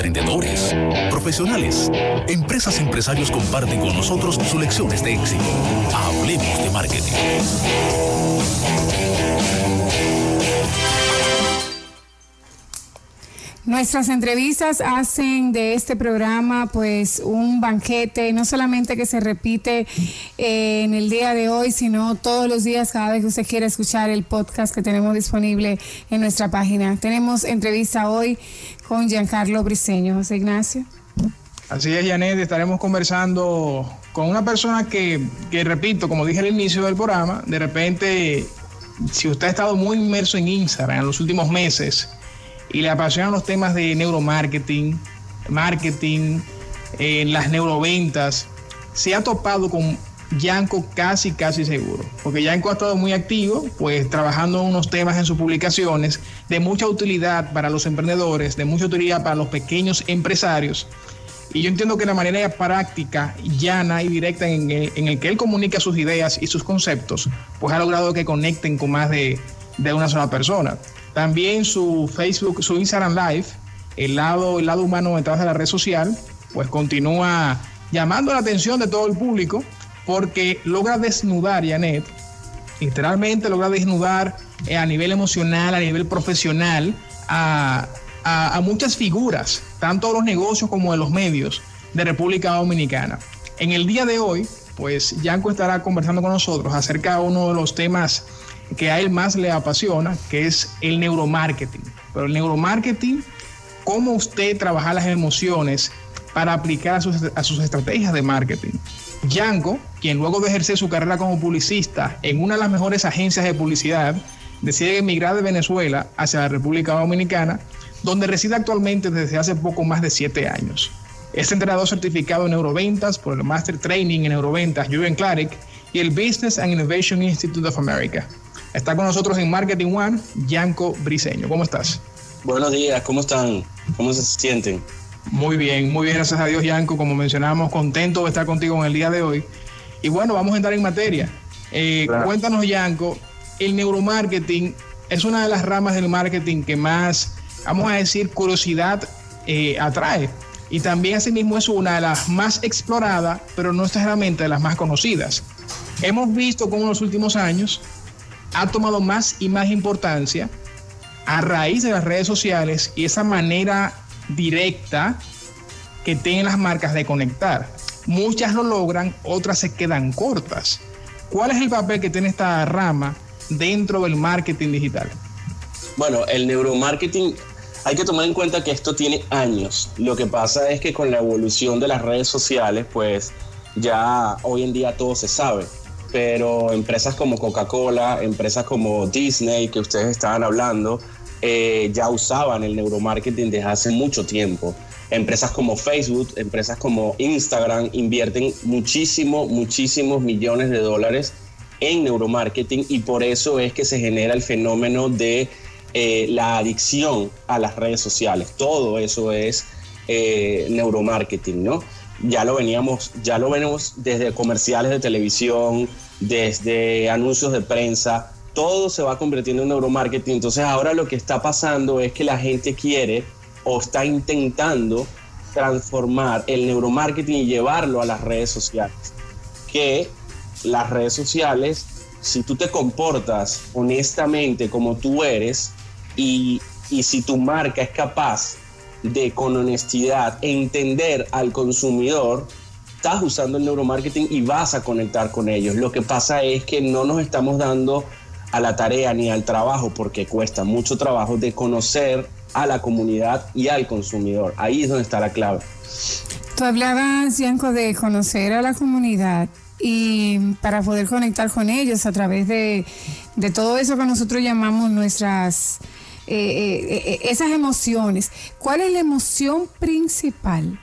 emprendedores, profesionales, empresas y empresarios comparten con nosotros sus lecciones de éxito. Hablemos de marketing. Nuestras entrevistas hacen de este programa pues un banquete, no solamente que se repite eh, en el día de hoy, sino todos los días cada vez que usted quiera escuchar el podcast que tenemos disponible en nuestra página. Tenemos entrevista hoy con Giancarlo Briseño. José Ignacio. Así es, Janet, estaremos conversando con una persona que, que, repito, como dije al inicio del programa, de repente, si usted ha estado muy inmerso en Instagram en los últimos meses, y le apasionan los temas de neuromarketing, marketing, eh, las neuroventas, se ha topado con Yanko casi, casi seguro, porque Yanko ha estado muy activo, pues trabajando unos temas en sus publicaciones de mucha utilidad para los emprendedores, de mucha utilidad para los pequeños empresarios. Y yo entiendo que la manera práctica, llana y directa en el, en el que él comunica sus ideas y sus conceptos, pues ha logrado que conecten con más de, de una sola persona. También su Facebook, su Instagram Live, el lado, el lado humano detrás de la red social, pues continúa llamando la atención de todo el público porque logra desnudar, Janet, literalmente logra desnudar eh, a nivel emocional, a nivel profesional, a, a, muchas figuras, tanto de los negocios como de los medios de República Dominicana. En el día de hoy, pues Yanko estará conversando con nosotros acerca de uno de los temas que a él más le apasiona, que es el neuromarketing. Pero el neuromarketing, cómo usted trabaja las emociones para aplicar a sus, estrategias de marketing. Yanko, quien luego de ejercer su carrera como publicista en una de las mejores agencias de publicidad, decide emigrar de Venezuela hacia la República Dominicana, donde reside actualmente desde hace poco más de siete años. Es entrenador certificado en neuroventas por el Master Training en Neuroventas Juven Clark y el Business and Innovation Institute of America. Está con nosotros en Marketing One, Yanko Briseño. ¿Cómo estás? Buenos días, ¿cómo están? ¿Cómo se sienten? Muy bien, muy bien, gracias a Dios, Yanko. Como mencionábamos, contento de estar contigo en el día de hoy. Y bueno, vamos a entrar en materia. Eh, cuéntanos, Yanko, el neuromarketing es una de las ramas del marketing que más, vamos a decir, curiosidad eh, atrae. Y también asimismo es una de las más exploradas, pero no necesariamente de las más conocidas. Hemos visto cómo en los últimos años ha tomado más y más importancia a raíz de las redes sociales y esa manera directa que tienen las marcas de conectar. Muchas lo logran, otras se quedan cortas. ¿Cuál es el papel que tiene esta rama dentro del marketing digital? Bueno, el neuromarketing hay que tomar en cuenta que esto tiene años. Lo que pasa es que con la evolución de las redes sociales, pues ya hoy en día todo se sabe pero empresas como Coca-Cola, empresas como Disney, que ustedes estaban hablando, eh, ya usaban el neuromarketing desde hace mucho tiempo. Empresas como Facebook, empresas como Instagram invierten muchísimo, muchísimos millones de dólares en neuromarketing y por eso es que se genera el fenómeno de eh, la adicción a las redes sociales. Todo eso es eh, neuromarketing, ¿no? Ya lo veníamos, ya lo venimos desde comerciales de televisión, desde anuncios de prensa, todo se va convirtiendo en neuromarketing. Entonces ahora lo que está pasando es que la gente quiere o está intentando transformar el neuromarketing y llevarlo a las redes sociales. Que las redes sociales, si tú te comportas honestamente como tú eres y, y si tu marca es capaz de con honestidad entender al consumidor, estás usando el neuromarketing y vas a conectar con ellos. Lo que pasa es que no nos estamos dando a la tarea ni al trabajo, porque cuesta mucho trabajo, de conocer a la comunidad y al consumidor. Ahí es donde está la clave. Tú hablabas, Yanko, de conocer a la comunidad y para poder conectar con ellos a través de, de todo eso que nosotros llamamos nuestras eh, eh, eh, esas emociones. ¿Cuál es la emoción principal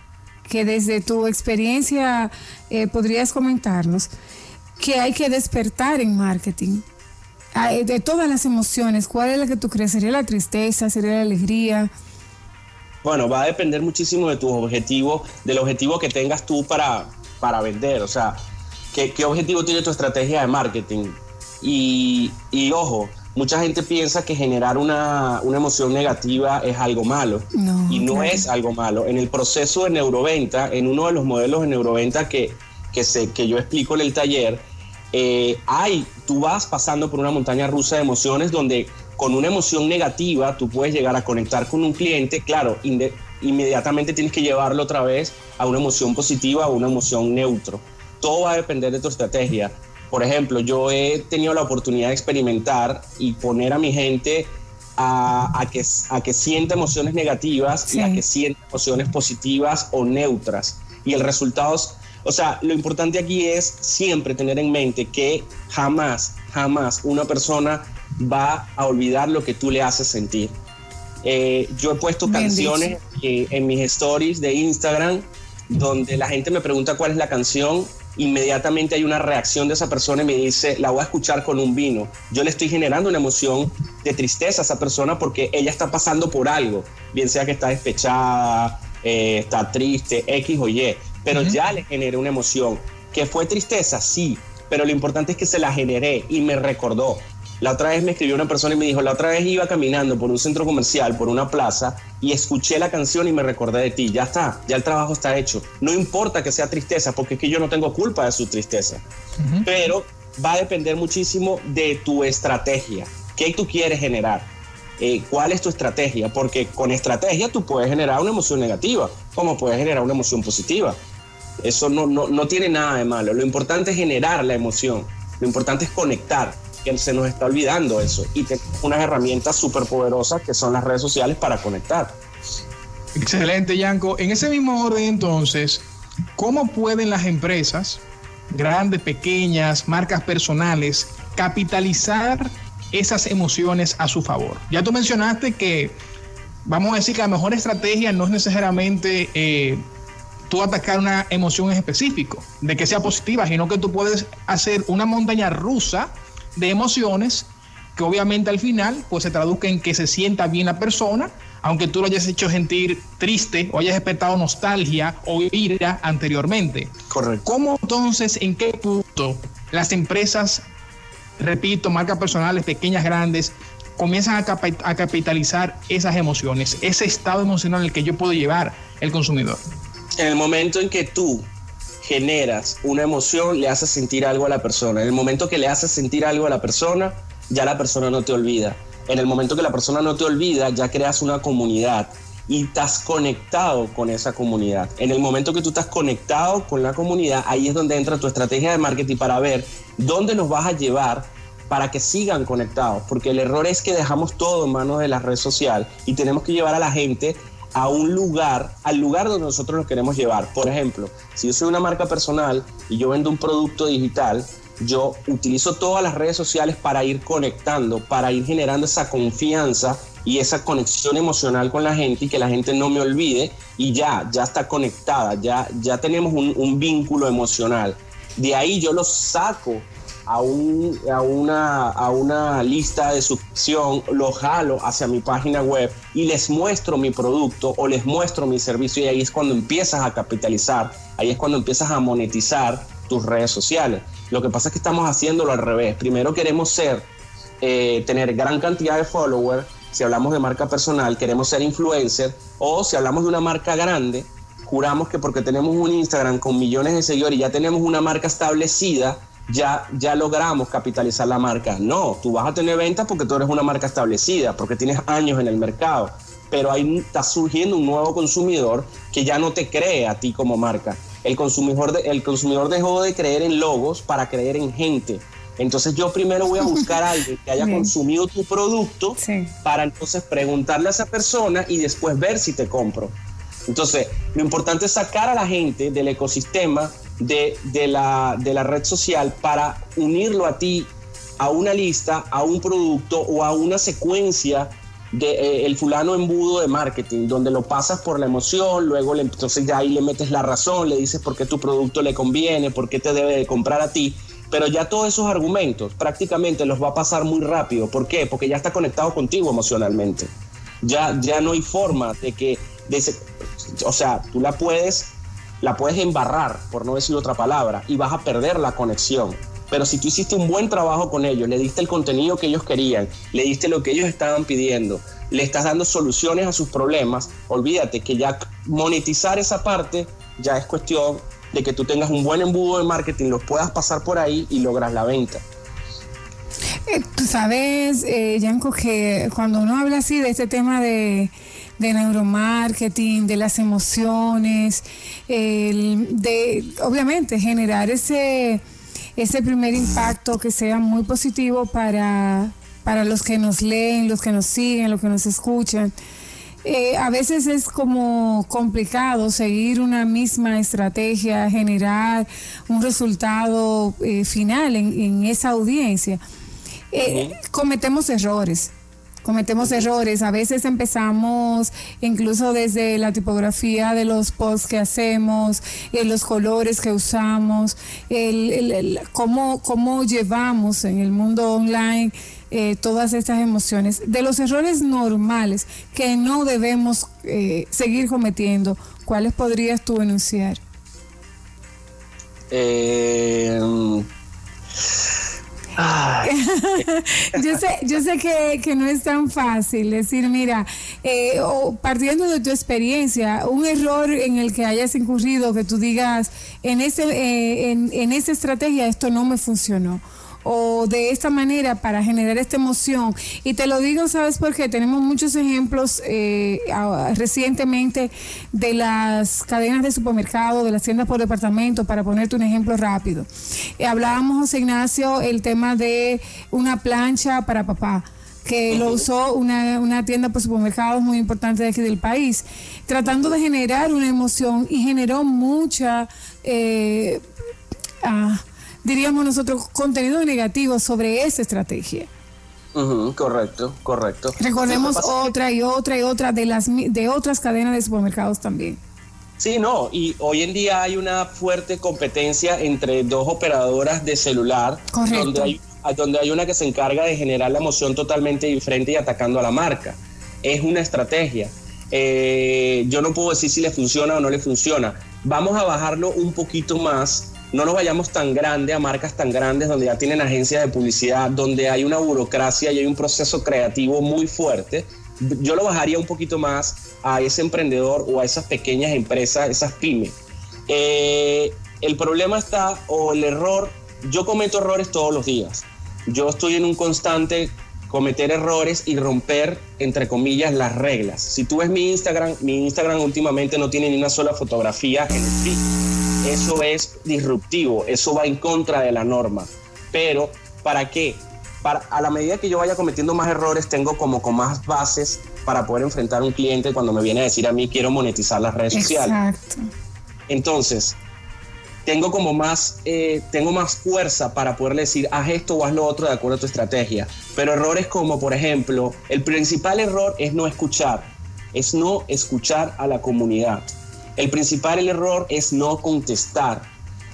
que desde tu experiencia podrías comentarnos que hay que despertar en marketing? De todas las emociones, ¿cuál es la que tú crees? ¿Sería la tristeza? ¿Sería la alegría? Bueno, va a depender muchísimo de tu objetivo, del objetivo que tengas tú para, para vender. O sea, ¿qué, objetivo tiene tu estrategia de marketing? Y, y ojo, mucha gente piensa que generar una, emoción negativa es algo malo y no es algo malo. En el proceso de neuroventa, en uno de los modelos de neuroventa que, que, que yo explico en el taller, eh, hay, tú vas pasando por una montaña rusa de emociones donde con una emoción negativa tú puedes llegar a conectar con un cliente, claro, inmediatamente tienes que llevarlo otra vez a una emoción positiva o una emoción neutro. Todo va a depender de tu estrategia. Por ejemplo, yo he tenido la oportunidad de experimentar y poner a mi gente a, que, a que sienta emociones negativas y a que sienta emociones positivas o neutras. Y el resultado es, o sea, lo importante aquí es siempre tener en mente que jamás, jamás una persona va a olvidar lo que tú le haces sentir. Eh, yo he puesto canciones en mis stories de Instagram donde la gente me pregunta cuál es la canción inmediatamente hay una reacción de esa persona y me dice, la voy a escuchar con un vino. Yo le estoy generando una emoción de tristeza a esa persona porque ella está pasando por algo, bien sea que está despechada, eh, está triste, X o Y, pero ya le generé una emoción. ¿Que fue tristeza? Sí, pero lo importante es que se la generé y me recordó. La otra vez me escribió una persona y me dijo, la otra vez iba caminando por un centro comercial, por una plaza, y escuché la canción y me recordé de ti. Ya está, ya el trabajo está hecho. No importa que sea tristeza, porque es que yo no tengo culpa de su tristeza. Pero va a depender muchísimo de tu estrategia. ¿Qué tú quieres generar? Eh, ¿Cuál es tu estrategia? Porque con estrategia tú puedes generar una emoción negativa, como puedes generar una emoción positiva. Eso no, no, no tiene nada de malo. Lo importante es generar la emoción. Lo importante es conectar se nos está olvidando eso y tenemos unas herramientas súper poderosas que son las redes sociales para conectar. Excelente, Yanko. En ese mismo orden, entonces, ¿cómo pueden las empresas, grandes, pequeñas, marcas personales, capitalizar esas emociones a su favor? Ya tú mencionaste que, vamos a decir que la mejor estrategia no es necesariamente eh, tú atacar una emoción en específico, de que sea positiva, sino que tú puedes hacer una montaña rusa de emociones que obviamente al final pues se traduzca en que se sienta bien la persona, aunque tú lo hayas hecho sentir triste o hayas despertado nostalgia o ira anteriormente. Correcto. ¿Cómo entonces, en qué punto las empresas, repito, marcas personales, pequeñas, grandes, comienzan a, a capitalizar esas emociones, ese estado emocional en el que yo puedo llevar el consumidor? En el momento en que tú generas una emoción, le haces sentir algo a la persona. En el momento que le haces sentir algo a la persona, ya la persona no te olvida. En el momento que la persona no te olvida, ya creas una comunidad y estás conectado con esa comunidad. En el momento que tú estás conectado con la comunidad, ahí es donde entra tu estrategia de marketing para ver dónde nos vas a llevar para que sigan conectados, porque el error es que dejamos todo en manos de la red social y tenemos que llevar a la gente a un lugar, al lugar donde nosotros nos queremos llevar. Por ejemplo, si yo soy una marca personal y yo vendo un producto digital, yo utilizo todas las redes sociales para ir conectando, para ir generando esa confianza y esa conexión emocional con la gente y que la gente no me olvide y ya, ya está conectada, ya, ya tenemos un, un vínculo emocional. De ahí yo lo saco a, a, una, a una lista de suscripción, lo jalo hacia mi página web y les muestro mi producto o les muestro mi servicio y ahí es cuando empiezas a capitalizar, ahí es cuando empiezas a monetizar tus redes sociales. Lo que pasa es que estamos haciéndolo al revés. Primero queremos ser, eh, tener gran cantidad de followers. Si hablamos de marca personal, queremos ser influencer. O si hablamos de una marca grande, juramos que porque tenemos un Instagram con millones de seguidores y ya tenemos una marca establecida, ya, ya logramos capitalizar la marca. No, tú vas a tener ventas porque tú eres una marca establecida, porque tienes años en el mercado, pero ahí está surgiendo un nuevo consumidor que ya no te cree a ti como marca. El consumidor, el consumidor dejó de creer en logos para creer en gente. Entonces yo primero voy a buscar a alguien que haya consumido tu producto para entonces preguntarle a esa persona y después ver si te compro. Entonces, lo importante es sacar a la gente del ecosistema de, la, de la red social para unirlo a ti a una lista, a un producto o a una secuencia de eh, el fulano embudo de marketing, donde lo pasas por la emoción, luego le, entonces ya ahí le metes la razón, le dices por qué tu producto le conviene, por qué te debe de comprar a ti, pero ya todos esos argumentos prácticamente los va a pasar muy rápido. ¿Por qué? Porque ya está conectado contigo emocionalmente. Ya, ya no hay forma de que, de o sea, tú la puedes la puedes embarrar, por no decir otra palabra, y vas a perder la conexión. Pero si tú hiciste un buen trabajo con ellos, le diste el contenido que ellos querían, le diste lo que ellos estaban pidiendo, le estás dando soluciones a sus problemas, olvídate que ya monetizar esa parte ya es cuestión de que tú tengas un buen embudo de marketing, los puedas pasar por ahí y logras la venta. Eh, tú sabes, eh, que cuando uno habla así de este tema de, neuromarketing, de las emociones, de obviamente generar ese, ese primer impacto que sea muy positivo para, para los que nos leen, los que nos siguen, los que nos escuchan. Eh, a veces es como complicado seguir una misma estrategia, generar un resultado eh, final en, esa audiencia. Eh, cometemos errores, cometemos errores. A veces empezamos incluso desde la tipografía de los posts que hacemos, los colores que usamos, cómo, cómo llevamos en el mundo online eh, todas estas emociones, de los errores normales que no debemos eh, seguir cometiendo, ¿cuáles podrías tú enunciar? Eh, yo sé, yo sé que, no es tan fácil decir, mira, partiendo de tu experiencia, un error en el que hayas incurrido, que tú digas, en, ese, en, en esa estrategia esto no me funcionó o de esta manera para generar esta emoción. Y te lo digo, ¿sabes por qué? Tenemos muchos ejemplos eh, recientemente de las cadenas de supermercado, de las tiendas por departamento, para ponerte un ejemplo rápido. Eh, hablábamos, José Ignacio, el tema de una plancha para papá que lo usó una, una, tienda por supermercados muy importante de aquí del país, tratando de generar una emoción y generó mucha... Eh, ah, diríamos nosotros, contenido negativo sobre esa estrategia. correcto, correcto. Recordemos otra y otra y otra de las de otras cadenas de supermercados también. Sí, no, y hoy en día hay una fuerte competencia entre dos operadoras de celular, donde hay, donde hay una que se encarga de generar la emoción totalmente diferente y atacando a la marca. Es una estrategia. Eh, yo no puedo decir si le funciona o no le funciona. Vamos a bajarlo un poquito más no nos vayamos tan grande a marcas tan grandes donde ya tienen agencias de publicidad, donde hay una burocracia y hay un proceso creativo muy fuerte. Yo lo bajaría un poquito más a ese emprendedor o a esas pequeñas empresas, esas pymes. Eh, el problema está, o el error, yo cometo errores todos los días. Yo estoy en un constante cometer errores y romper, entre comillas, las reglas. Si tú ves mi Instagram, mi Instagram últimamente no tiene ni una sola fotografía en el feed eso es disruptivo, eso va en contra de la norma. Pero, ¿para qué? Para, a la medida que yo vaya cometiendo más errores, tengo como con más bases para poder enfrentar a un cliente cuando me viene a decir a mí quiero monetizar las redes sociales. Exacto. Entonces, tengo como más, eh, tengo más fuerza para poderle decir, haz esto o haz lo otro de acuerdo a tu estrategia. Pero errores como, por ejemplo, el principal error es no escuchar, es no escuchar a la comunidad. El principal error es no contestar.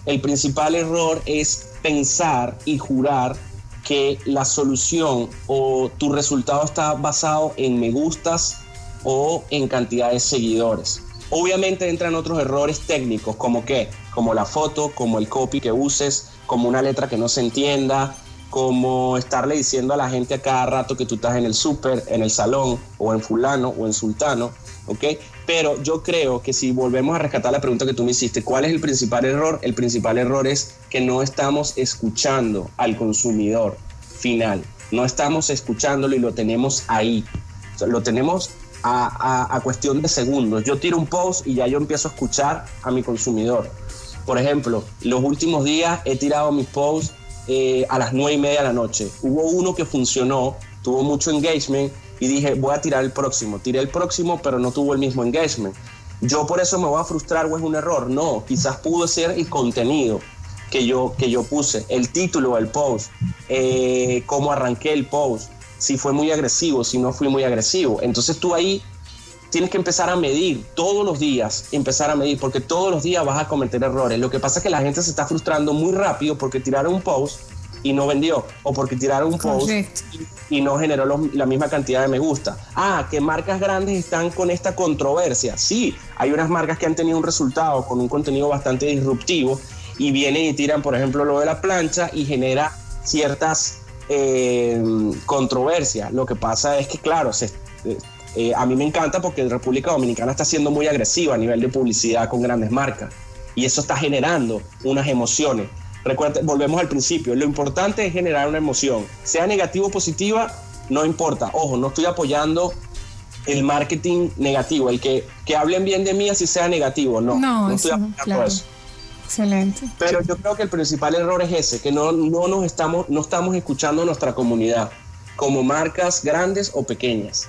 El principal error es pensar y jurar que la solución o tu resultado está basado en me gustas o en cantidad de seguidores. Obviamente entran otros errores técnicos como que, como la foto, como el copy que uses, como una letra que no se entienda, como estarle diciendo a la gente a cada rato que tú estás en el súper, en el salón o en fulano o en sultano, ¿ok? Pero yo creo que si volvemos a rescatar la pregunta que tú me hiciste, ¿cuál es el principal error? El principal error es que no estamos escuchando al consumidor final, no estamos escuchándolo y lo tenemos ahí, lo tenemos a, cuestión de segundos. Yo tiro un post y ya yo empiezo a escuchar a mi consumidor. Por ejemplo, los últimos días he tirado mis posts eh, a las nueve y media de la noche. Hubo uno que funcionó, tuvo mucho engagement y dije, voy a tirar el próximo. Tiré el próximo, pero no tuvo el mismo engagement. Yo por eso me voy a frustrar o es un error. No, quizás pudo ser el contenido que yo, que yo puse, el título del post, eh, cómo arranqué el post, si fue muy agresivo, si no fui muy agresivo. Entonces tú ahí tienes que empezar a medir todos los días, empezar a medir, porque todos los días vas a cometer errores. Lo que pasa es que la gente se está frustrando muy rápido porque tiraron un post y no vendió, o porque tiraron un post y, no generó la misma cantidad de me gusta. Ah, que marcas grandes están con esta controversia. Sí, hay unas marcas que han tenido un resultado con un contenido bastante disruptivo y vienen y tiran, por ejemplo, lo de la plancha y genera ciertas eh, controversias. Lo que pasa es que, claro, eh, a mí me encanta porque República Dominicana está siendo muy agresiva a nivel de publicidad con grandes marcas y eso está generando unas emociones. Recuerda, volvemos al principio, lo importante es generar una emoción, sea negativa o positiva, no importa. Ojo, no estoy apoyando el marketing negativo, el que, que hablen bien de mí así sea negativo, no. No, estoy apoyando eso. Excelente. Pero yo creo que el principal error es ese, que no, no nos estamos, no estamos escuchando a nuestra comunidad, como marcas grandes o pequeñas.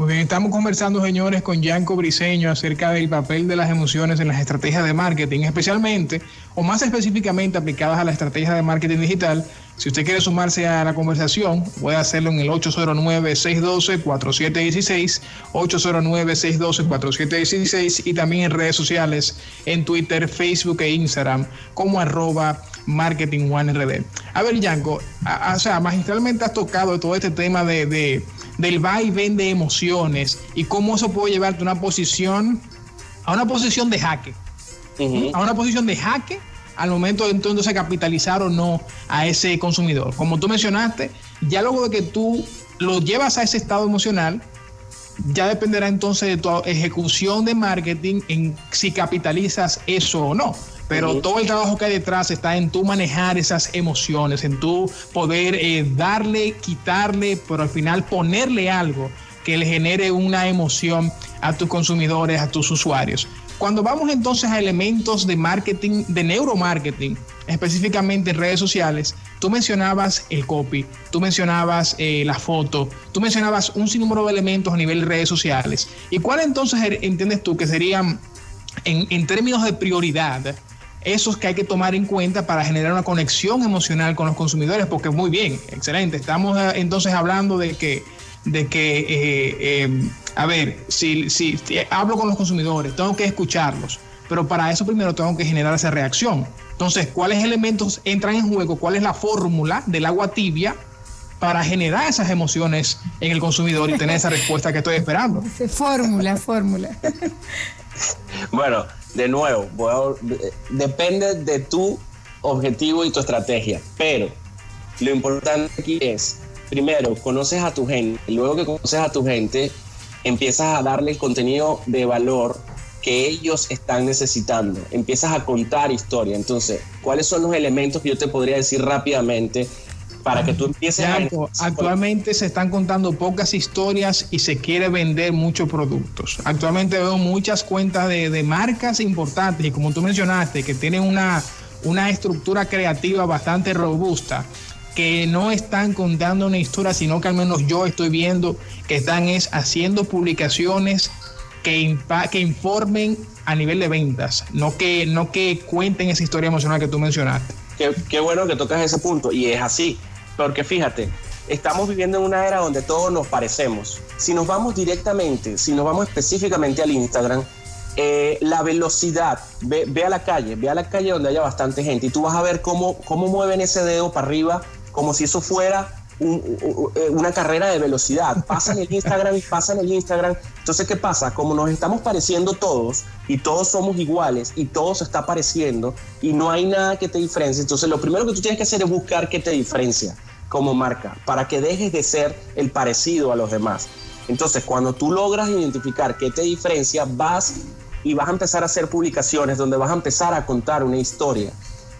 Muy bien, estamos conversando, señores, con Yanko Briseño acerca del papel de las emociones en las estrategias de marketing, especialmente o más específicamente aplicadas a la estrategia de marketing digital. Si usted quiere sumarse a la conversación, puede hacerlo en el 809-612-4716, 809-612-4716 y también en redes sociales, en Twitter, Facebook e Instagram, como arroba marketing. A ver, Yanko, o sea, magistralmente has tocado todo este tema de del va y ven de emociones y cómo eso puede llevarte a una posición, a una posición de jaque, a una posición de jaque al momento de entonces capitalizar o no a ese consumidor. Como tú mencionaste, ya luego de que tú lo llevas a ese estado emocional, ya dependerá entonces de tu ejecución de marketing en si capitalizas eso o no. Pero todo el trabajo que hay detrás está en tú manejar esas emociones, en tú poder eh, darle, quitarle, pero al final ponerle algo que le genere una emoción a tus consumidores, a tus usuarios. Cuando vamos entonces a elementos de marketing, de neuromarketing, específicamente en redes sociales, tú mencionabas el copy, tú mencionabas eh, la foto, tú mencionabas un sinnúmero de elementos a nivel de redes sociales. ¿Y cuál entonces er, entiendes tú que serían, en, en términos de prioridad, esos que hay que tomar en cuenta para generar una conexión emocional con los consumidores, porque muy bien, excelente. Estamos eh, entonces hablando de que, de que eh, em, a ver, si, si, hablo con los consumidores, tengo que escucharlos, pero para eso primero tengo que generar esa reacción. Entonces, ¿cuáles elementos entran en juego? ¿Cuál es la fórmula del agua tibia para generar esas emociones en el consumidor y tener esa respuesta que estoy esperando? Fórmula, fórmula. bueno, de nuevo, depende de tu objetivo y tu estrategia, pero lo importante aquí es, primero, conoces a tu gente, luego que conoces a tu gente, empiezas a darle contenido de valor que ellos están necesitando, empiezas a contar historia. Entonces, ¿cuáles son los elementos que yo te podría decir rápidamente para que tú empieces a... Actualmente se están contando pocas historias y se quiere vender muchos productos. Actualmente veo muchas cuentas de, marcas importantes y como tú mencionaste, que tienen una, una estructura creativa bastante robusta que no están contando una historia, sino que al menos yo estoy viendo que están es haciendo publicaciones que, que informen a nivel de ventas, no que, no que cuenten esa historia emocional que tú mencionaste. Qué, qué bueno que tocas ese punto y es así. Porque fíjate, estamos viviendo en una era donde todos nos parecemos. Si nos vamos directamente, si nos vamos específicamente al Instagram, eh, la velocidad, ve, a la calle, ve a la calle donde haya bastante gente y tú vas a ver cómo, cómo mueven ese dedo para arriba como si eso fuera eh, una carrera de velocidad. Pasan el Instagram y pasan el Instagram. Entonces, ¿qué pasa? Como nos estamos pareciendo todos y todos somos iguales y todo se está pareciendo y no hay nada que te diferencie, entonces lo primero que tú tienes que hacer es buscar qué te diferencia como marca, para que dejes de ser el parecido a los demás. Entonces, cuando tú logras identificar qué te diferencia, vas y vas a empezar a hacer publicaciones donde vas a empezar a contar una historia.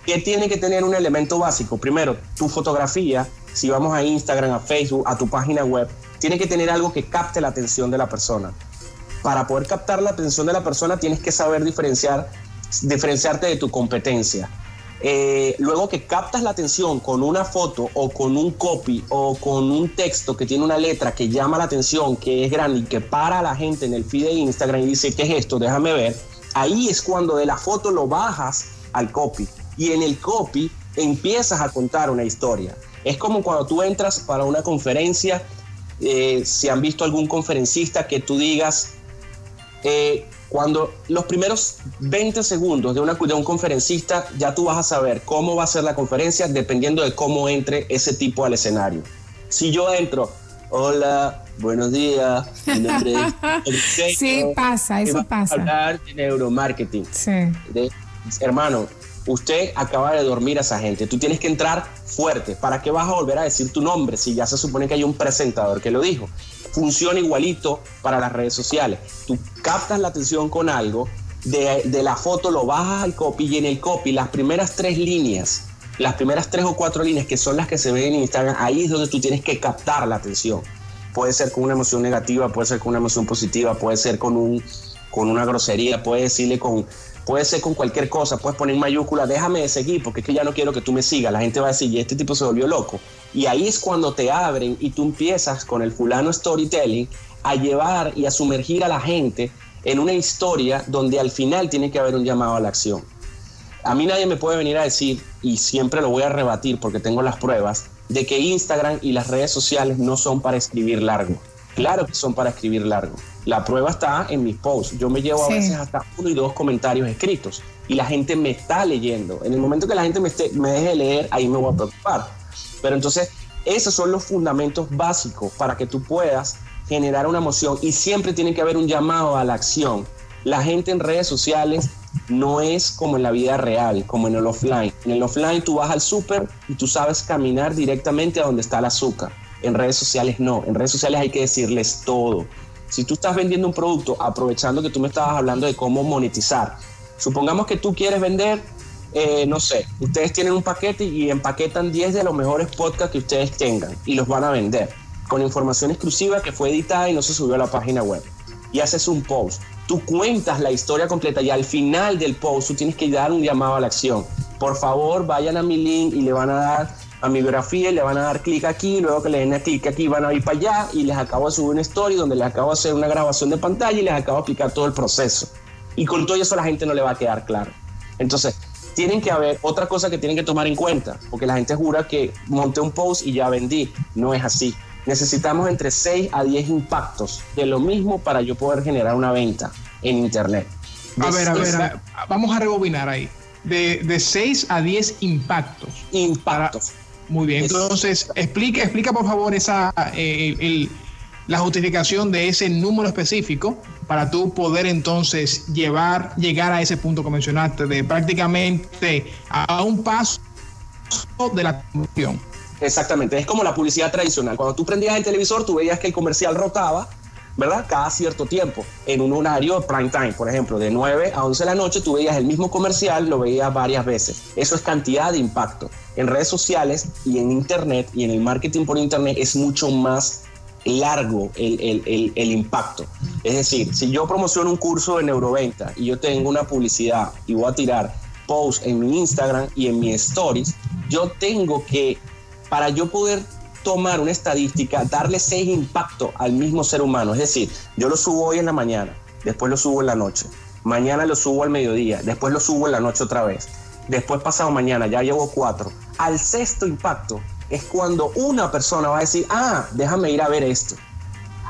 ¿Qué tiene que tener un elemento básico? Primero, tu fotografía, si vamos a Instagram, a Facebook, a tu página web, tiene que tener algo que capte la atención de la persona. Para poder captar la atención de la persona tienes que saber diferenciar, diferenciarte de tu competencia. Eh, luego que captas la atención con una foto o con un copy o con un texto que tiene una letra que llama la atención, que es grande y que para a la gente en el feed de Instagram y dice, ¿qué es esto? Déjame ver. Ahí es cuando de la foto lo bajas al copy y en el copy empiezas a contar una historia. Es como cuando tú entras para una conferencia, eh, si han visto algún conferencista que tú digas, eh, cuando los primeros 20 segundos de, una, de un conferencista, ya tú vas a saber cómo va a ser la conferencia dependiendo de cómo entre ese tipo al escenario. Si yo entro, hola, buenos días, mi nombre Sí, pasa, eso pasa. Hablar de neuromarketing. Sí. hermano, usted acaba de dormir a esa gente. Tú tienes que entrar fuerte. ¿Para qué vas a volver a decir tu nombre si ya se supone que hay un presentador que lo dijo? Funciona igualito para las redes sociales. Tú captas la atención con algo, de, de la foto lo bajas al copy y en el copy las primeras tres líneas, las primeras tres o cuatro líneas que son las que se ven en Instagram, ahí es donde tú tienes que captar la atención. Puede ser con una emoción negativa, puede ser con una emoción positiva, puede ser con un con una grosería, puede decirle con puede ser con cualquier cosa, puedes poner mayúscula, déjame de seguir porque es que ya no quiero que tú me sigas. La gente va a decir, y este tipo se volvió loco. Y ahí es cuando te abren y tú empiezas con el fulano storytelling a llevar y a sumergir a la gente en una historia donde al final tiene que haber un llamado a la acción. A mí nadie me puede venir a decir, y siempre lo voy a rebatir porque tengo las pruebas, de que Instagram y las redes sociales no son para escribir largo. Claro que son para escribir largo. La prueba está en mis posts. Yo me llevo a veces hasta uno y dos comentarios escritos y la gente me está leyendo. En el momento que la gente me, esté, me deje leer, ahí me voy a preocupar. Pero entonces, esos son los fundamentos básicos para que tú puedas generar una emoción y siempre tiene que haber un llamado a la acción. La gente en redes sociales no es como en la vida real, como en el offline. En el offline tú vas al súper y tú sabes caminar directamente a donde está el azúcar. En redes sociales no, en redes sociales hay que decirles todo. Si tú estás vendiendo un producto, aprovechando que tú me estabas hablando de cómo monetizar, supongamos que tú quieres vender, eh, no sé, ustedes tienen un paquete y empaquetan 10 de los mejores podcasts que ustedes tengan y los van a vender con información exclusiva que fue editada y no se subió a la página web. Y haces un post. Tú cuentas la historia completa y al final del post tú tienes que dar un llamado a la acción. Por favor, vayan a mi link y le van a dar a mi biografía y le van a dar clic aquí, luego que le den clic aquí van a ir para allá y les acabo de subir una story donde les acabo de hacer una grabación de pantalla y les acabo de explicar todo el proceso. Y con todo eso a la gente no le va a quedar claro. Entonces, tienen que haber otra cosa que tienen que tomar en cuenta, porque la gente jura que monté un post y ya vendí. No es así. Necesitamos entre 6 a 10 impactos de lo mismo para yo poder generar una venta en Internet. a ver, a ver, vamos a rebobinar ahí. De, de 6 a 10 impactos. Impactos. Muy bien, entonces explica, explica por favor esa, eh, la justificación de ese número específico para tú poder entonces llevar, llegar a ese punto que mencionaste, de prácticamente a un paso de la función. Exactamente, es como la publicidad tradicional. Cuando tú prendías el televisor, tú veías que el comercial rotaba ¿verdad? Cada cierto tiempo, en un horario prime time, por ejemplo, de 9 a 11 de la noche, tú veías el mismo comercial, lo veías varias veces. Eso es cantidad de impacto. En redes sociales y en Internet y en el marketing por Internet es mucho más largo el, el, impacto. Es decir, si yo promociono un curso de neuroventa y yo tengo una publicidad y voy a tirar posts en mi Instagram y en mis stories, yo tengo que, para yo poder tomar una estadística, darle seis impactos al mismo ser humano. Es decir, yo lo subo hoy en la mañana, después lo subo en la noche, mañana lo subo al mediodía, después lo subo en la noche otra vez, después pasado mañana, ya llevo cuatro. Al sexto impacto es cuando una persona va a decir, ah, déjame ir a ver esto.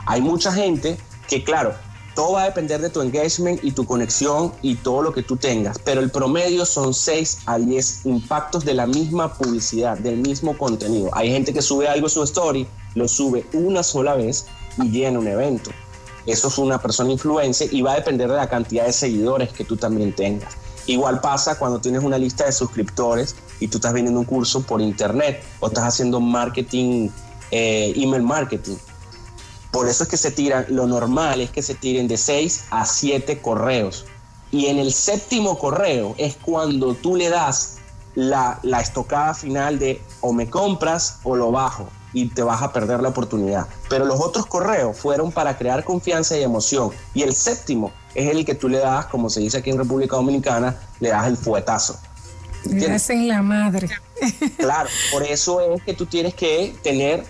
Hay mucha gente que, claro, todo va a depender de tu engagement y tu conexión y todo lo que tú tengas, pero el promedio son 6 a 10 impactos de la misma publicidad, del mismo contenido. Hay gente que sube algo su story, lo sube una sola vez y llena un evento. Eso es una persona influencer y va a depender de la cantidad de seguidores que tú también tengas. Igual pasa cuando tienes una lista de suscriptores y tú estás vendiendo un curso por internet o estás haciendo marketing, eh, email marketing por eso es que se tiran, lo normal es que se tiren de 6 a 7 correos. Y en el séptimo correo es cuando tú le das la, la estocada final de o me compras o lo bajo y te vas a perder la oportunidad. Pero los otros correos fueron para crear confianza y emoción. Y el séptimo es el que tú le das, como se dice aquí en República Dominicana, le das el fuetazo. Le hacen la madre. Claro, por eso es que tú tienes que tener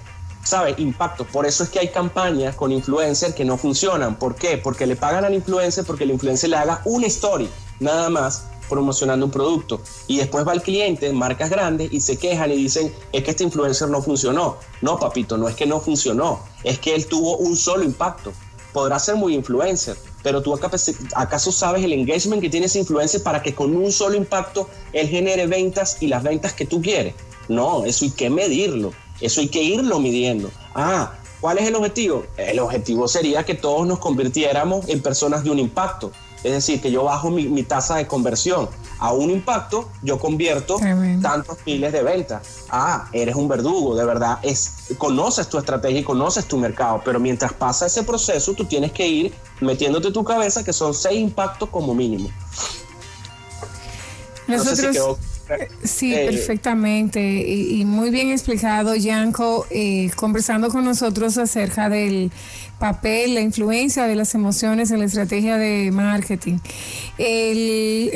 ¿sabe? Impacto. Por eso es que hay campañas con influencers que no funcionan. ¿Por qué? Porque le pagan al influencer porque el influencer le haga una story, nada más promocionando un producto. Y después va el cliente, marcas grandes, y se quejan y dicen, es que este influencer no funcionó. No, papito, no es que no funcionó, es que él tuvo un solo impacto. Podrá ser muy influencer, pero tú acaso sabes el engagement que tiene ese influencer para que con un solo impacto él genere ventas y las ventas que tú quieres. No, eso hay que medirlo. Eso hay que irlo midiendo. Ah, ¿Cuál es el objetivo? El objetivo sería que todos nos convirtiéramos en personas de un impacto. Es decir, que yo bajo mi, tasa de conversión a un impacto, yo convierto tantos miles de ventas. Ah, eres un verdugo, de verdad, es, conoces tu estrategia y conoces tu mercado, pero mientras pasa ese proceso, tú tienes que ir metiéndote tu cabeza que son seis impactos como mínimo. Nosotros, Sí, eh, perfectamente. Y, muy bien explicado, Yanko, eh, conversando con nosotros acerca del papel, la influencia de las emociones en la estrategia de marketing.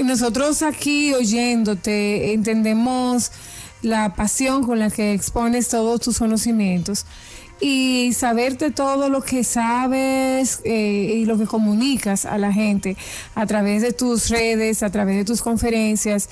nosotros aquí oyéndote entendemos la pasión con la que expones todos tus conocimientos y saberte todo lo que sabes eh, y lo que comunicas a la gente a través de tus redes, a través de tus conferencias.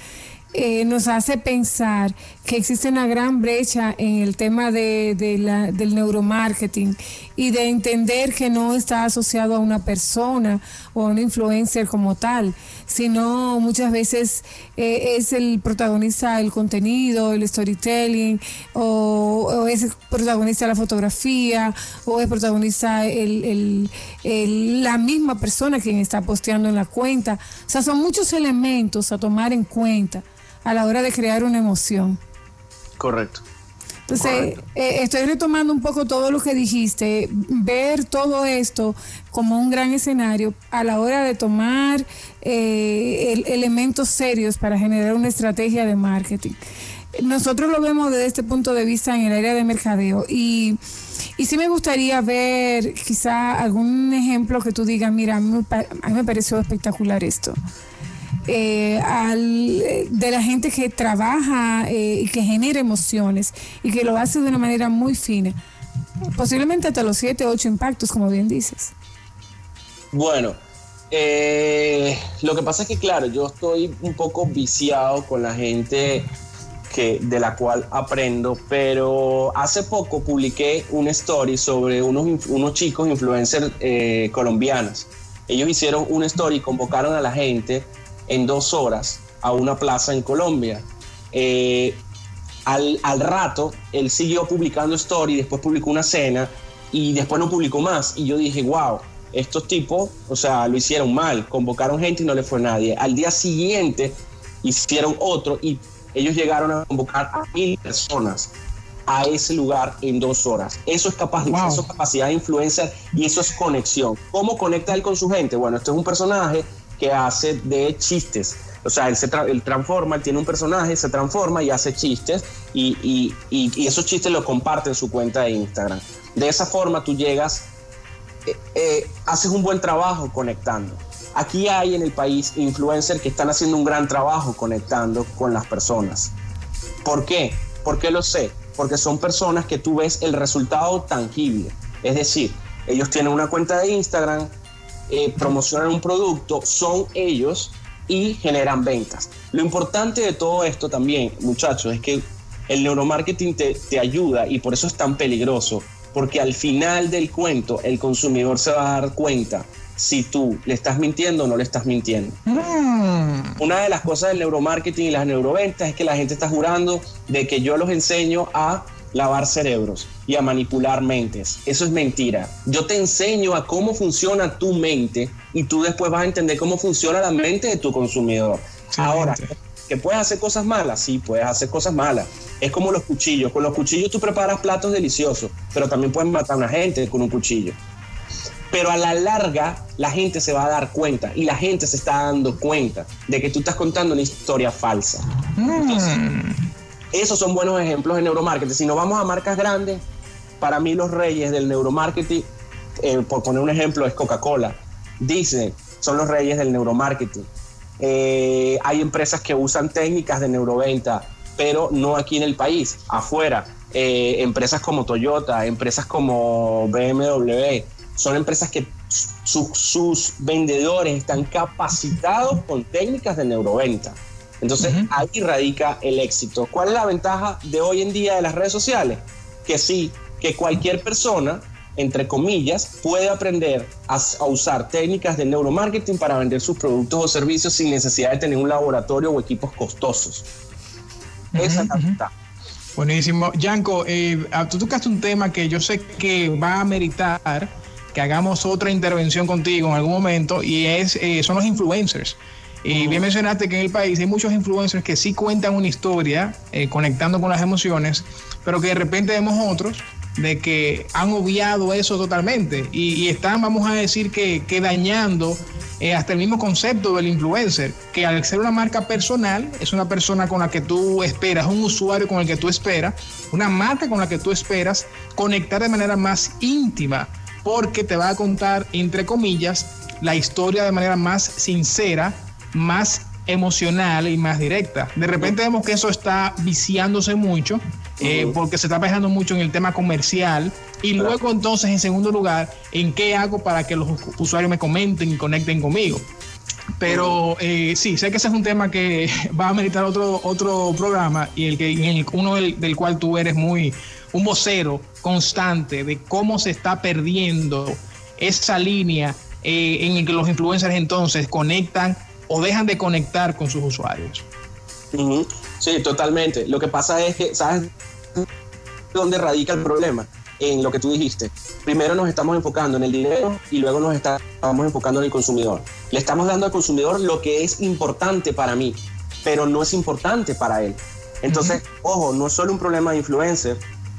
Eh, nos hace pensar que existe una gran brecha en el tema de, la, del neuromarketing y de entender que no está asociado a una persona o a un influencer como tal, sino muchas veces eh, es el protagonista del contenido, el storytelling, o, es el protagonista la fotografía, o es protagonista el, la misma persona quien está posteando en la cuenta. O sea, son muchos elementos a tomar en cuenta a la hora de crear una emoción. Correcto. Entonces, eh, estoy retomando un poco todo lo que dijiste, ver todo esto como un gran escenario a la hora de tomar eh, elementos serios para generar una estrategia de marketing. Nosotros lo vemos desde este punto de vista en el área de mercadeo y, y sí me gustaría ver quizá algún ejemplo que tú digas, mira, a mí me pareció espectacular esto eh, de la gente que trabaja eh, y que genera emociones y que lo hace de una manera muy fina. Posiblemente hasta los 7, 8 impactos, como bien dices. Bueno, eh, lo que pasa es que, claro, yo estoy un poco viciado con la gente que, de la cual aprendo, pero hace poco publiqué una story sobre unos, unos chicos influencers colombianos. Ellos hicieron una story, convocaron a la gente en dos horas a una plaza en Colombia. Eh, al, rato, él siguió publicando story, después publicó una cena y después no publicó más. Y yo dije, wow, estos tipos, o sea, lo hicieron mal, convocaron gente y no le fue nadie. Al día siguiente hicieron otro y ellos llegaron a convocar a mil personas a ese lugar en dos horas. Eso es capaz, eso es capacidad de influencia y eso es conexión. ¿Cómo conecta él con su gente? Bueno, este es un personaje que hace de chistes. O sea, él se transforma, él tiene un personaje, se transforma y hace chistes y, esos chistes los comparte en su cuenta de Instagram. De esa forma tú llegas, eh, eh, haces un buen trabajo conectando. Aquí hay en el país influencers que están haciendo un gran trabajo conectando con las personas. ¿Por qué? ¿Por qué lo sé? Porque son personas que tú ves el resultado tangible. Es decir, ellos tienen una cuenta de Instagram, eh, promocionan un producto son ellos y generan ventas. Lo importante de todo esto también, muchachos, es que el neuromarketing te, te ayuda y por eso es tan peligroso, porque al final del cuento el consumidor se va a dar cuenta si tú le estás mintiendo o no le estás mintiendo. Mm. Una de las cosas del neuromarketing y las neuroventas es que la gente está jurando de que yo los enseño a lavar cerebros y a manipular mentes. Eso es mentira. Yo te enseño a cómo funciona tu mente y tú después vas a entender cómo funciona la mente de tu consumidor. Ahora, ¿que puedes hacer cosas malas? Sí, puedes hacer cosas malas. Es como los cuchillos. Con los cuchillos tú preparas platos deliciosos, pero también puedes matar a una gente con un cuchillo. Pero a la larga la gente se va a dar cuenta y la gente se está dando cuenta de que tú estás contando una historia falsa. Mm. Esos son buenos ejemplos de neuromarketing. Si nos vamos a marcas grandes, para mí los reyes del neuromarketing, eh, por poner un ejemplo, es Coca-Cola, Disney, son los reyes del neuromarketing. Eh, hay empresas que usan técnicas de neuroventa, pero no aquí en el país, afuera. Eh, empresas como Toyota, empresas como BMW, son empresas que sus vendedores están capacitados con técnicas de neuroventa. Entonces ahí radica el éxito. ¿Cuál es la ventaja de hoy en día de las redes sociales? Que sí, que cualquier persona, entre comillas, puede aprender a, usar técnicas de neuromarketing para vender sus productos o servicios sin necesidad de tener un laboratorio o equipos costosos. Esa es la ventaja. Buenísimo. Yanko, eh, ah, tú tocaste un tema que yo sé que va a meritar que hagamos otra intervención contigo en algún momento y es eh, son los influencers. Y bien mencionaste que en el país hay muchos influencers que sí cuentan una historia eh, conectando con las emociones, pero que de repente vemos otros de que han obviado eso totalmente. Y, están, vamos a decir, que, que dañando eh, hasta el mismo concepto del influencer, que al ser una marca personal, es una persona con la que tú esperas, un usuario con el que tú esperas, una marca con la que tú esperas conectar de manera más íntima, porque te va a contar, entre comillas, la historia de manera más sincera, más emocional y más directa. De repente vemos que eso está viciándose mucho eh, porque se está fijando mucho en el tema comercial. Y luego entonces en segundo lugar en qué hago para que los usuarios me comenten y conecten conmigo. Pero eh, sí, sé que ese es un tema que va a meditar otro, otro programa y el que uno del, cual tú eres muy un vocero constante de cómo se está perdiendo esa línea eh, en el que los influencers entonces conectan o dejan de conectar con sus usuarios. Sí, totalmente. Lo que pasa es que, ¿sabes dónde radica el problema? En lo que tú dijiste. Primero nos estamos enfocando en el dinero y luego nos estamos enfocando en el consumidor. Le estamos dando al consumidor lo que es importante para mí, pero no es importante para él. Entonces, ojo, no es solo un problema de influencer.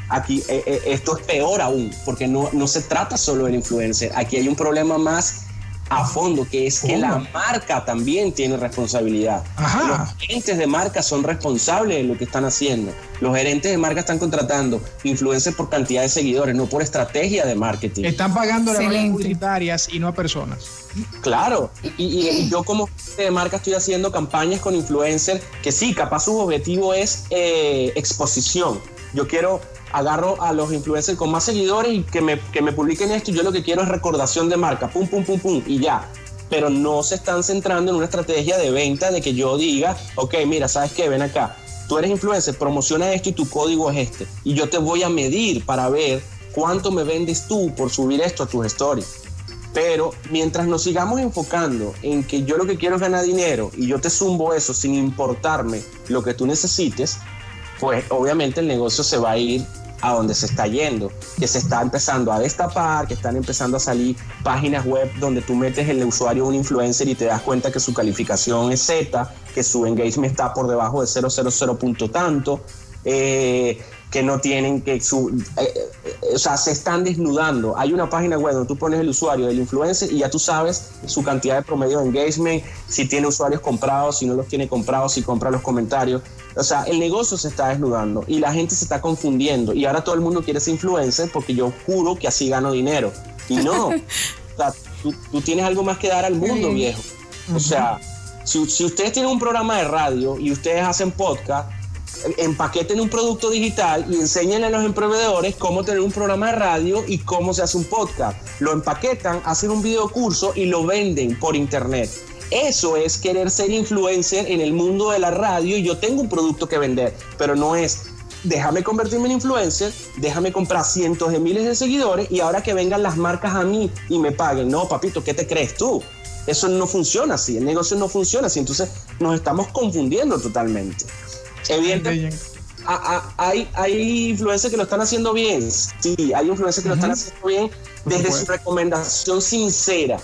Aquí eh, eh, esto es peor aún, porque no, no se trata solo del influencer. Aquí hay un problema más a fondo, que es que la marca también tiene responsabilidad. Los gerentes de marca son responsables de lo que están haciendo. Los gerentes de marca están contratando influencers por cantidad de seguidores, no por estrategia de marketing. Están pagando las publicitarias y no a personas. Claro, y, yo como de marca estoy haciendo campañas con influencers que sí, capaz su objetivo es eh, exposición. Yo quiero agarro a los influencers con más seguidores y que me, que me publiquen esto yo lo que quiero es recordación de marca, pum, pum, pum, pum, y ya. Pero no se están centrando en una estrategia de venta de que yo diga, ok, mira, ¿sabes qué? Ven acá, tú eres influencer, promociona esto y tu código es este. Y yo te voy a medir para ver cuánto me vendes tú por subir esto a tus stories. Pero mientras nos sigamos enfocando en que yo lo que quiero es ganar dinero y yo te zumbo eso sin importarme lo que tú necesites, pues obviamente el negocio se va a ir a donde se está yendo, que se está empezando a destapar, que están empezando a salir páginas web donde tú metes el usuario un influencer y te das cuenta que su calificación es Z, que su engagement está por debajo de 000 punto tanto. Eh, que no tienen que su, eh, eh, o sea, se están desnudando. Hay una página web donde tú pones el usuario del influencer y ya tú sabes su cantidad de promedio de engagement, si tiene usuarios comprados, si no los tiene comprados, si compra los comentarios. O sea, el negocio se está desnudando y la gente se está confundiendo y ahora todo el mundo quiere ser influencer porque yo juro que así gano dinero. Y no, o sea, tú, tienes algo más que dar al mundo, viejo. O sea, si, si ustedes tienen un programa de radio y ustedes hacen podcast, empaqueten un producto digital y enseñen a los emprendedores cómo tener un programa de radio y cómo se hace un podcast. Lo empaquetan, hacen un video curso y lo venden por internet. Eso es querer ser influencer en el mundo de la radio y yo tengo un producto que vender, pero no es déjame convertirme en influencer, déjame comprar cientos de miles de seguidores y ahora que vengan las marcas a mí y me paguen. No, papito, ¿qué te crees tú? Eso no funciona así, el negocio no funciona así, entonces nos estamos confundiendo totalmente. Evidentemente, hay, hay influencers que lo están haciendo bien. Sí, hay influencers que lo están haciendo bien desde su recomendación sincera.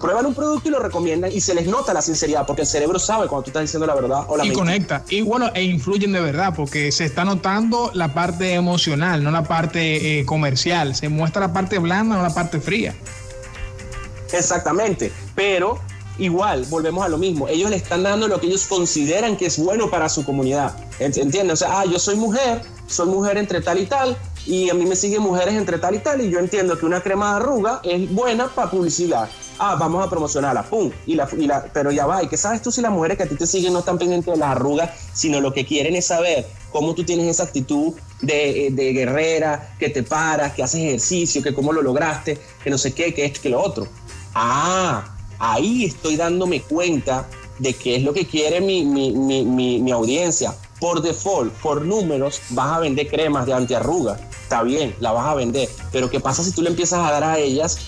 Prueban un producto y lo recomiendan y se les nota la sinceridad porque el cerebro sabe cuando tú estás diciendo la verdad o la Y conecta. Y bueno, e influyen de verdad porque se está notando la parte emocional, no la parte eh, comercial. Se muestra la parte blanda, no la parte fría. Exactamente. Pero igual, volvemos a lo mismo. Ellos le están dando lo que ellos consideran que es bueno para su comunidad. ¿Entiendes? O sea, ah, yo soy mujer, soy mujer entre tal y tal, y a mí me siguen mujeres entre tal y tal, y yo entiendo que una crema de arruga es buena para publicidad. Ah, vamos a promocionarla, pum. Y la, y la, pero ya va, ¿y qué sabes tú si las mujeres que a ti te siguen no están pendientes de las arrugas, sino lo que quieren es saber cómo tú tienes esa actitud de, de guerrera, que te paras, que haces ejercicio, que cómo lo lograste, que no sé qué, que esto, que lo otro. Ah, ahí estoy dándome cuenta de qué es lo que quiere mi, audiencia. Por default, por números, vas a vender cremas de antiarruga. Está bien, la vas a vender. Pero ¿qué pasa si tú le empiezas a dar a ellas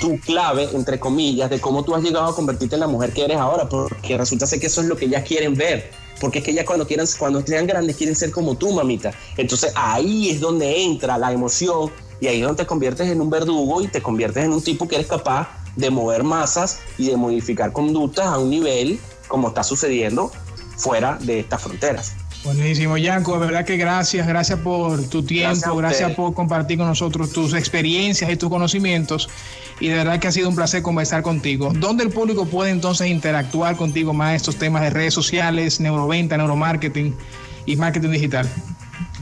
tu clave, entre comillas, de cómo tú has llegado a convertirte en la mujer que eres ahora, porque resulta ser que eso es lo que ellas quieren ver. Porque es que ellas cuando quieran, cuando sean grandes quieren ser como tú, mamita. Entonces ahí es donde entra la emoción y ahí es donde te conviertes en un verdugo y te conviertes en un tipo que eres capaz de mover masas y de modificar conductas a un nivel como está sucediendo fuera de estas fronteras. Buenísimo, Yanko, de verdad que gracias, gracias por tu tiempo, gracias, por compartir con nosotros tus experiencias y tus conocimientos y de verdad que ha sido un placer conversar contigo. ¿Dónde el público puede entonces interactuar contigo más estos temas de redes sociales, neuroventa, neuromarketing y marketing digital?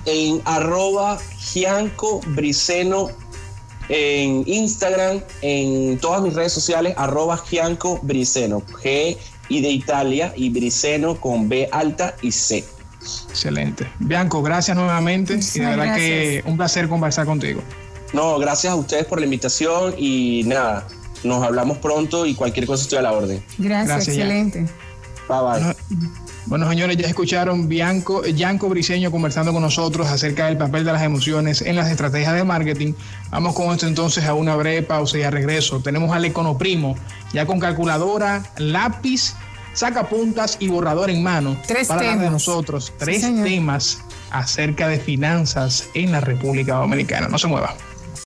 En arroba Gianco Briceno en Instagram, en todas mis redes sociales, arroba Gianco Briceno, G y de Italia y Briceno con B alta y C. Excelente. Bianco, gracias nuevamente y de verdad que un placer conversar contigo. No, gracias a ustedes por la invitación y nada, nos hablamos pronto y cualquier cosa estoy a la orden. Gracias, excelente. Bye bye. Bueno, señores, ya escucharon Bianco, Bianco Briseño conversando con nosotros acerca del papel de las emociones en las estrategias de marketing. Vamos con esto entonces a una breve pausa y a regreso. Tenemos al Econoprimo, ya con calculadora, lápiz, sacapuntas y borrador en mano. Tres para temas. de nosotros tres temas acerca de finanzas en la República Dominicana. No se mueva.